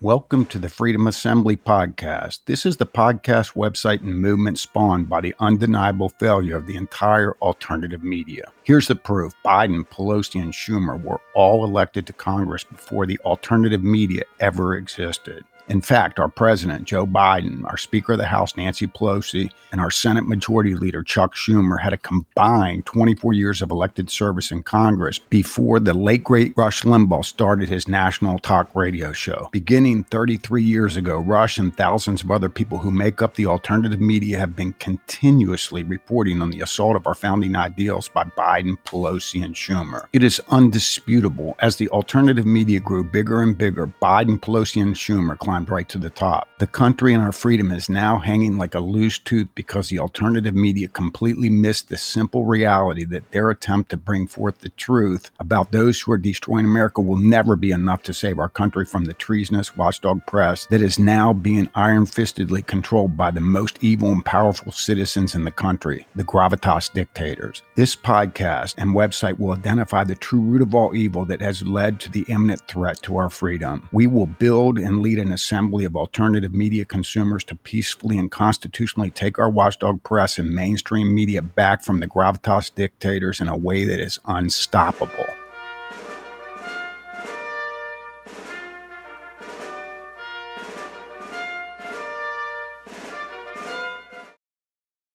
Welcome to the Freedom Assembly podcast. This is the podcast website and movement spawned by the undeniable failure of the entire alternative media. Here's the proof Biden, Pelosi, and Schumer were all elected to Congress before the alternative media ever existed. In fact, our president, Joe Biden, our Speaker of the House, Nancy Pelosi, and our Senate Majority Leader, Chuck Schumer, had a combined 24 years of elected service in Congress before the late great Rush Limbaugh started his national talk radio show. Beginning 33 years ago, Rush and thousands of other people who make up the alternative media have been continuously reporting on the assault of our founding ideals by Biden, Pelosi, and Schumer. It is undisputable as the alternative media grew bigger and bigger, Biden, Pelosi, and Schumer climbed climbed right to the top. The country and our freedom is now hanging like a loose tooth because the alternative media completely missed the simple reality that their attempt to bring forth the truth about those who are destroying America will never be enough to save our country from the treasonous watchdog press that is now being iron fistedly controlled by the most evil and powerful citizens in the country, the gravitas dictators. This podcast and website will identify the true root of all evil that has led to the imminent threat to our freedom. We will build and lead an assembly of alternative media consumers to peacefully and constitutionally take our watchdog press and mainstream media back from the gravitas dictators in a way that is unstoppable.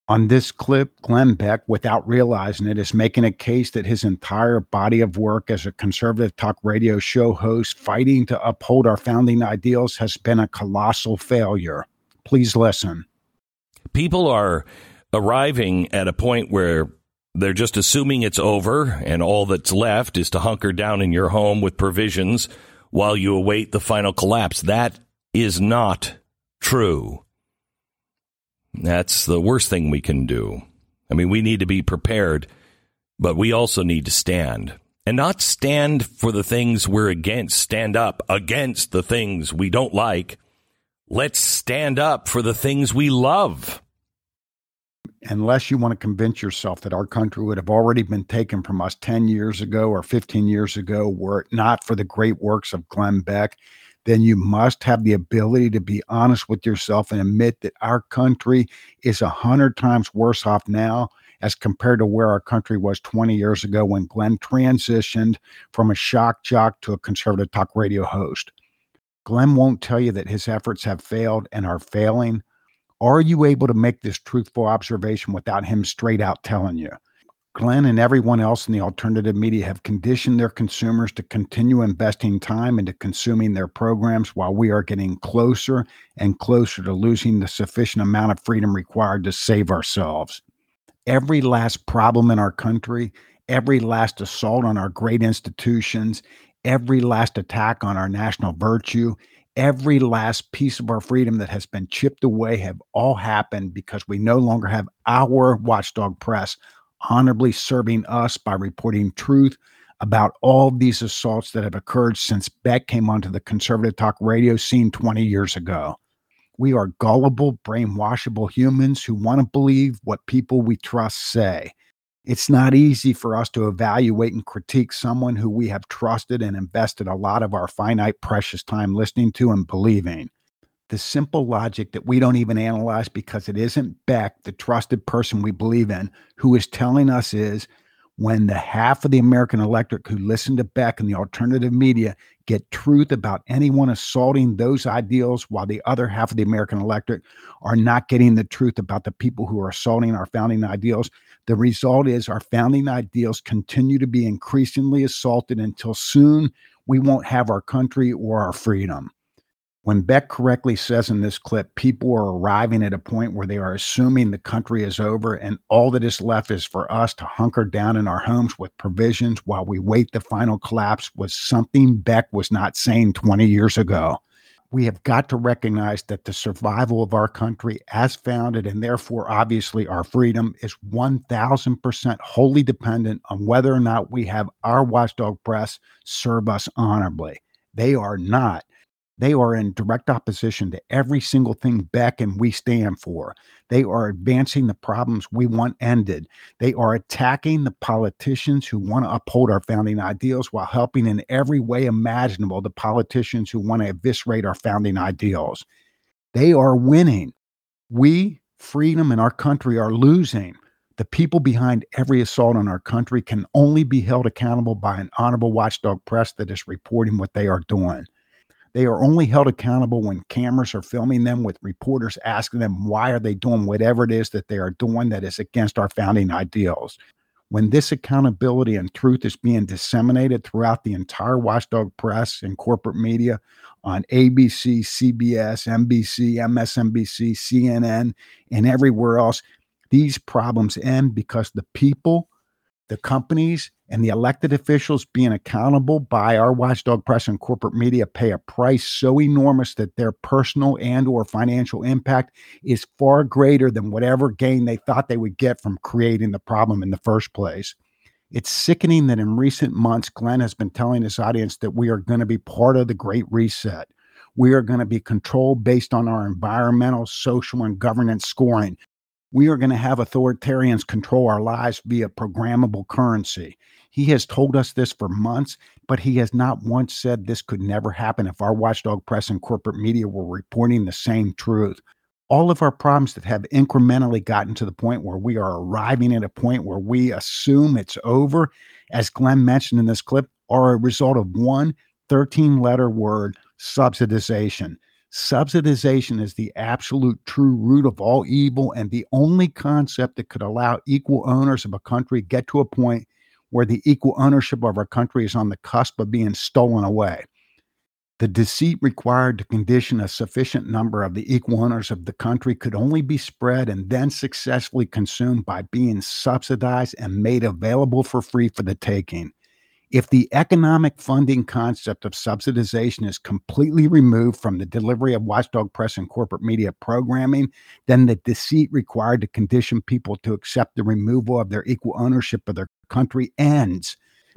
On this clip, Glenn Beck, without realizing it, is making a case that his entire body of work as a conservative talk radio show host fighting to uphold our founding ideals has been a colossal failure. Please listen. People are arriving at a point where they're just assuming it's over and all that's left is to hunker down in your home with provisions while you await the final collapse. That is not true. That's the worst thing we can do. I mean, we need to be prepared, but we also need to stand and not stand for the things we're against, stand up against the things we don't like. Let's stand up for the things we love. Unless you want to convince yourself that our country would have already been taken from us 10 years ago or 15 years ago, were it not for the great works of Glenn Beck then you must have the ability to be honest with yourself and admit that our country is a hundred times worse off now as compared to where our country was 20 years ago when Glenn transitioned from a shock jock to a conservative talk radio host. Glenn won't tell you that his efforts have failed and are failing. Are you able to make this truthful observation without him straight out telling you? Glenn and everyone else in the alternative media have conditioned their consumers to continue investing time into consuming their programs while we are getting closer and closer to losing the sufficient amount of freedom required to save ourselves. Every last problem in our country, every last assault on our great institutions, every last attack on our national virtue, every last piece of our freedom that has been chipped away have all happened because we no longer have our watchdog press honorably serving us by reporting truth about all these assaults that have occurred since Beck came onto the conservative talk radio scene 20 years ago. We are gullible, brainwashable humans who want to believe what people we trust say. It's not easy for us to evaluate and critique someone who we have trusted and invested a lot of our finite, precious time listening to and believing the simple logic that we don't even analyze because it isn't Beck, the trusted person we believe in, who is telling us is when the half of the American electorate who listen to Beck and the alternative media get truth about anyone assaulting those ideals, while the other half of the American electorate are not getting the truth about the people who are assaulting our founding ideals. The result is our founding ideals continue to be increasingly assaulted until soon we won't have our country or our freedom. When Beck correctly says in this clip, people are arriving at a point where they are assuming the country is over and all that is left is for us to hunker down in our homes with provisions while we wait the final collapse was something Beck was not saying 20 years ago. We have got to recognize that the survival of our country, as founded and therefore obviously our freedom, is 1000% wholly dependent on whether or not we have our watchdog press serve us honorably. They are not They are in direct opposition to every single thing Beck and we stand for. They are advancing the problems we want ended. They are attacking the politicians who want to uphold our founding ideals while helping in every way imaginable the politicians who want to eviscerate our founding ideals. They are winning. We, freedom, and our country are losing. The people behind every assault on our country can only be held accountable by an honorable watchdog press that is reporting what they are doing. They are only held accountable when cameras are filming them with reporters asking them why are they doing whatever it is that they are doing that is against our founding ideals. When this accountability and truth is being disseminated throughout the entire watchdog press and corporate media on ABC, CBS, NBC, MSNBC, CNN, and everywhere else, these problems end because the people, the companies, and the elected officials being accountable by our watchdog press and corporate media pay a price so enormous that their personal and or financial impact is far greater than whatever gain they thought they would get from creating the problem in the first place. It's sickening that in recent months, Glenn has been telling his audience that we are going to be part of the Great Reset. We are going to be controlled based on our environmental, social, and governance scoring. We are going to have authoritarians control our lives via programmable currency. He has told us this for months, but he has not once said this could never happen if our watchdog press and corporate media were reporting the same truth. All of our problems that have incrementally gotten to the point where we are arriving at a point where we assume it's over, as Glenn mentioned in this clip, are a result of one 13 letter word subsidization. Subsidization is the absolute true root of all evil and the only concept that could allow equal owners of a country get to a point where the equal ownership of our country is on the cusp of being stolen away. The deceit required to condition a sufficient number of the equal owners of the country could only be spread and then successfully consumed by being subsidized and made available for free for the taking. If the economic funding concept of subsidization is completely removed from the delivery of watchdog press and corporate media programming, then the deceit required to condition people to accept the removal of their equal ownership of their country ends.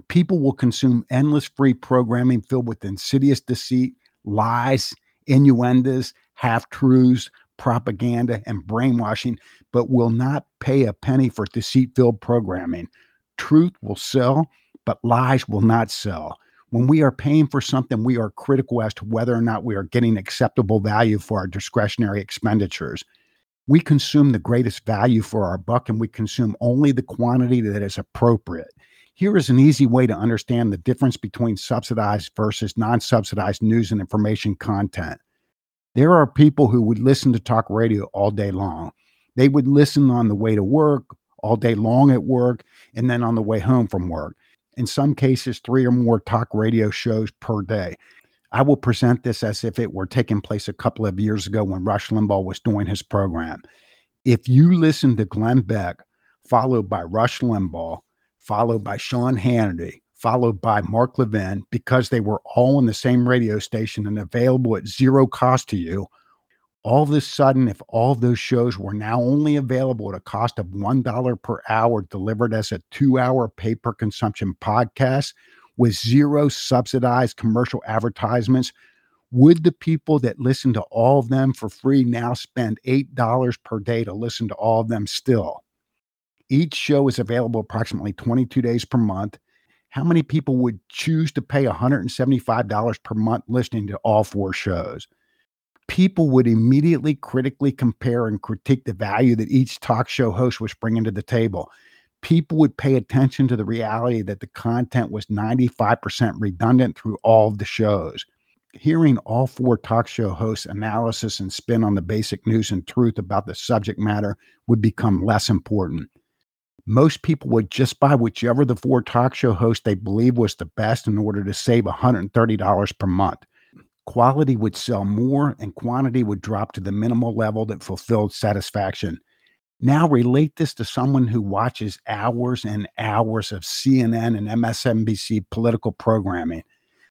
People will consume endless free programming filled with insidious deceit, lies, innuendos, half truths, propaganda, and brainwashing, but will not pay a penny for deceit filled programming. Truth will sell but lies will not sell. When we are paying for something, we are critical as to whether or not we are getting acceptable value for our discretionary expenditures. We consume the greatest value for our buck and we consume only the quantity that is appropriate. Here is an easy way to understand the difference between subsidized versus non subsidized news and information content. There are people who would listen to talk radio all day long. They would listen on the way to work, all day long at work, and then on the way home from work in some cases, three or more talk radio shows per day. I will present this as if it were taking place a couple of years ago when Rush Limbaugh was doing his program. If you listen to Glenn Beck, followed by Rush Limbaugh, followed by Sean Hannity, followed by Mark Levin, because they were all on the same radio station and available at zero cost to you, all of a sudden, if all of those shows were now only available at a cost of $1 per hour, delivered as a two hour pay per consumption podcast with zero subsidized commercial advertisements, would the people that listen to all of them for free now spend $8 per day to listen to all of them still? Each show is available approximately 22 days per month. How many people would choose to pay $175 per month listening to all four shows? People would immediately critically compare and critique the value that each talk show host was bringing to the table. People would pay attention to the reality that the content was 95% redundant through all the shows. Hearing all four talk show hosts' analysis and spin on the basic news and truth about the subject matter would become less important. Most people would just buy whichever of the four talk show hosts they believe was the best in order to save $130 per month quality would sell more and quantity would drop to the minimal level that fulfilled satisfaction. Now relate this to someone who watches hours and hours of CNN and MSNBC political programming.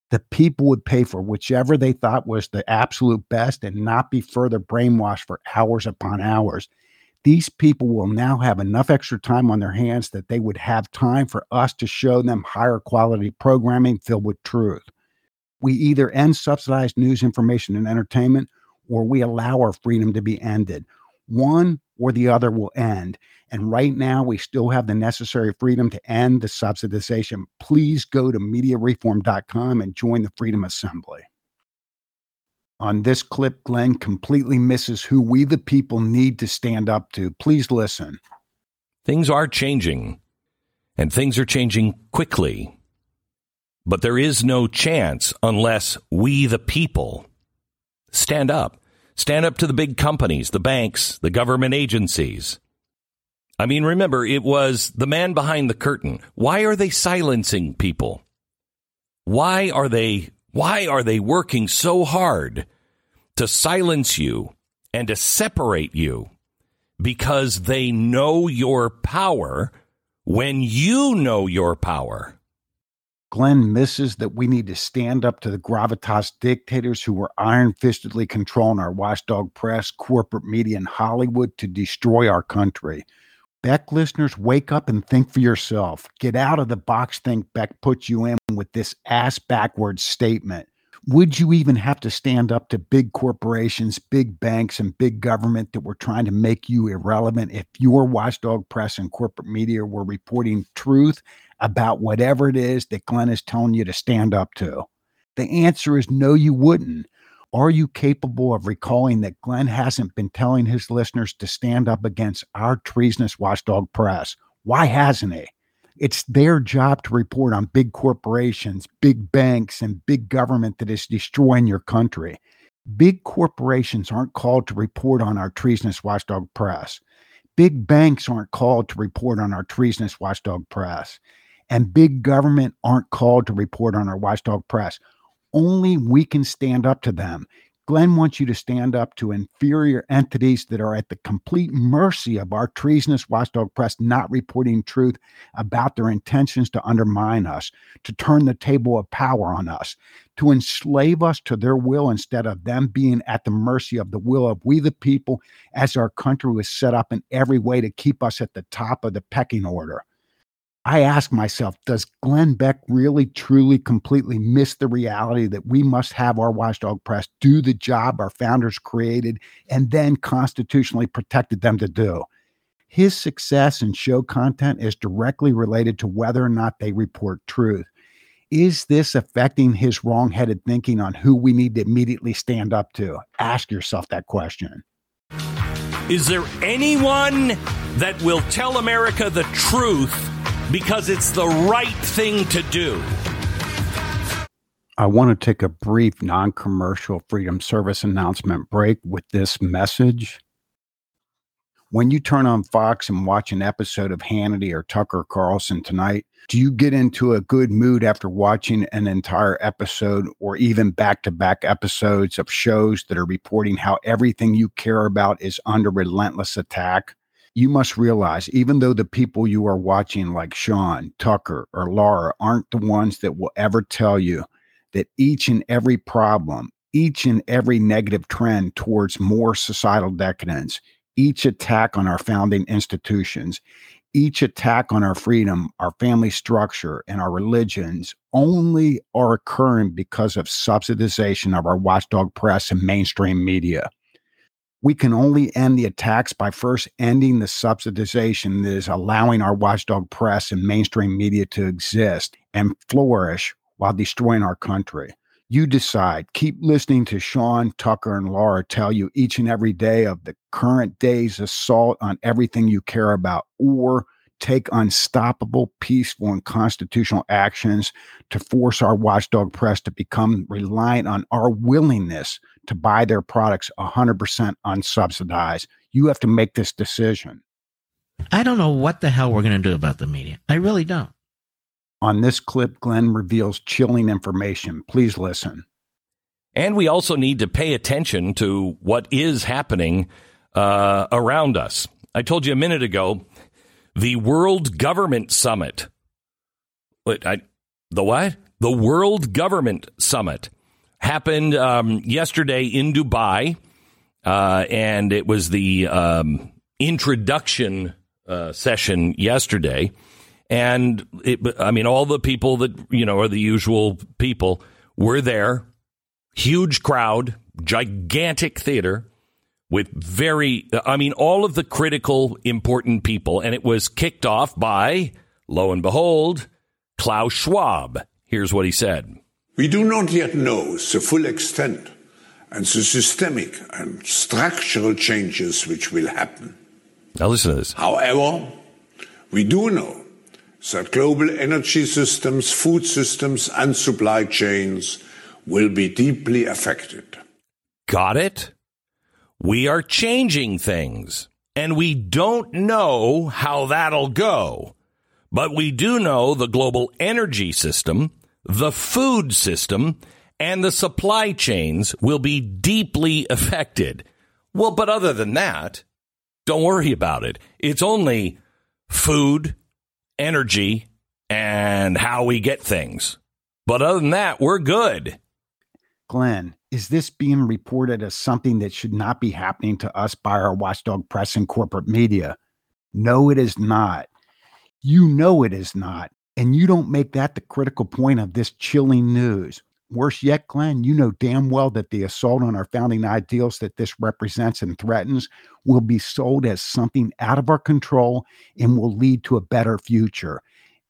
The people would pay for whichever they thought was the absolute best and not be further brainwashed for hours upon hours. These people will now have enough extra time on their hands that they would have time for us to show them higher quality programming filled with truth We either end subsidized news, information, and entertainment, or we allow our freedom to be ended. One or the other will end. And right now, we still have the necessary freedom to end the subsidization. Please go to mediareform.com and join the Freedom Assembly. On this clip, Glenn completely misses who we, the people, need to stand up to. Please listen. Things are changing, and things are changing quickly. But there is no chance unless we, the people, stand up. Stand up to the big companies, the banks, the government agencies. I mean, remember, it was the man behind the curtain. Why are they silencing people? Why are they, why are they working so hard to silence you and to separate you? Because they know your power when you know your power. Glenn misses that we need to stand up to the gravitas dictators who are iron fistedly controlling our watchdog press, corporate media, and Hollywood to destroy our country. Beck listeners, wake up and think for yourself. Get out of the box think Beck puts you in with this ass backwards statement. Would you even have to stand up to big corporations, big banks, and big government that were trying to make you irrelevant if your watchdog press and corporate media were reporting truth about whatever it is that Glenn is telling you to stand up to? The answer is no, you wouldn't. Are you capable of recalling that Glenn hasn't been telling his listeners to stand up against our treasonous watchdog press? Why hasn't he? It's their job to report on big corporations, big banks, and big government that is destroying your country. Big corporations aren't called to report on our treasonous watchdog press. Big banks aren't called to report on our treasonous watchdog press and big government aren't called to report on our watchdog press. Only we can stand up to them. Glenn wants you to stand up to inferior entities that are at the complete mercy of our treasonous watchdog press not reporting truth about their intentions to undermine us, to turn the table of power on us, to enslave us to their will instead of them being at the mercy of the will of we the people, as our country was set up in every way to keep us at the top of the pecking order. I ask myself, does Glenn Beck really, truly, completely miss the reality that we must have our watchdog press do the job our founders created and then constitutionally protected them to do? His success in show content is directly related to whether or not they report truth. Is this affecting his wrong-headed thinking on who we need to immediately stand up to? Ask yourself that question. Is there anyone that will tell America the truth because it's the right thing to do. I want to take a brief non commercial Freedom Service announcement break with this message. When you turn on Fox and watch an episode of Hannity or Tucker Carlson tonight, do you get into a good mood after watching an entire episode or even back to back episodes of shows that are reporting how everything you care about is under relentless attack? You must realize, even though the people you are watching, like Sean, Tucker, or Laura, aren't the ones that will ever tell you that each and every problem, each and every negative trend towards more societal decadence, each attack on our founding institutions, each attack on our freedom, our family structure, and our religions only are occurring because of subsidization of our watchdog press and mainstream media we can only end the attacks by first ending the subsidization that is allowing our watchdog press and mainstream media to exist and flourish while destroying our country. You decide. Keep listening to Sean, Tucker, and Laura tell you each and every day of the current day's assault on everything you care about, or take unstoppable, peaceful, and constitutional actions to force our watchdog press to become reliant on our willingness to buy their products 100% unsubsidized. You have to make this decision. I don't know what the hell we're going to do about the media. I really don't. On this clip, Glenn reveals chilling information. Please listen. And we also need to pay attention to what is happening uh, around us. I told you a minute ago the World Government Summit. What, I, the what? The World Government Summit happened um, yesterday in Dubai, uh, and it was the um, introduction uh, session yesterday. And it, I mean, all the people that you know are the usual people were there, huge crowd, gigantic theater with very, I mean, all of the critical, important people. And it was kicked off by, lo and behold, Klaus Schwab. Here's what he said We do not yet know the full extent and the systemic and structural changes which will happen. Now, listen to this. However, we do know that global energy systems, food systems, and supply chains will be deeply affected. Got it? We are changing things, and we don't know how that'll go. But we do know the global energy system, the food system, and the supply chains will be deeply affected. Well, but other than that, don't worry about it. It's only food, energy, and how we get things. But other than that, we're good. Glenn, is this being reported as something that should not be happening to us by our watchdog press and corporate media? No, it is not. You know it is not. And you don't make that the critical point of this chilling news. Worse yet, Glenn, you know damn well that the assault on our founding ideals that this represents and threatens will be sold as something out of our control and will lead to a better future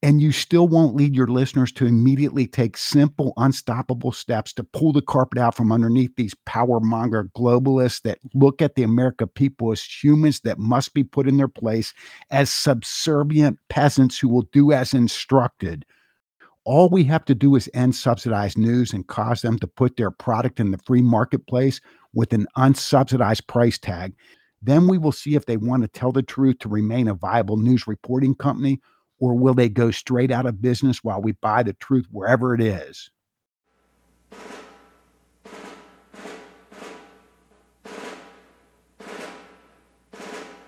and you still won't lead your listeners to immediately take simple, unstoppable steps to pull the carpet out from underneath these power monger globalists that look at the America people as humans that must be put in their place as subservient peasants who will do as instructed. All we have to do is end subsidized news and cause them to put their product in the free marketplace with an unsubsidized price tag. Then we will see if they want to tell the truth to remain a viable news reporting company or will they go straight out of business while we buy the truth wherever it is?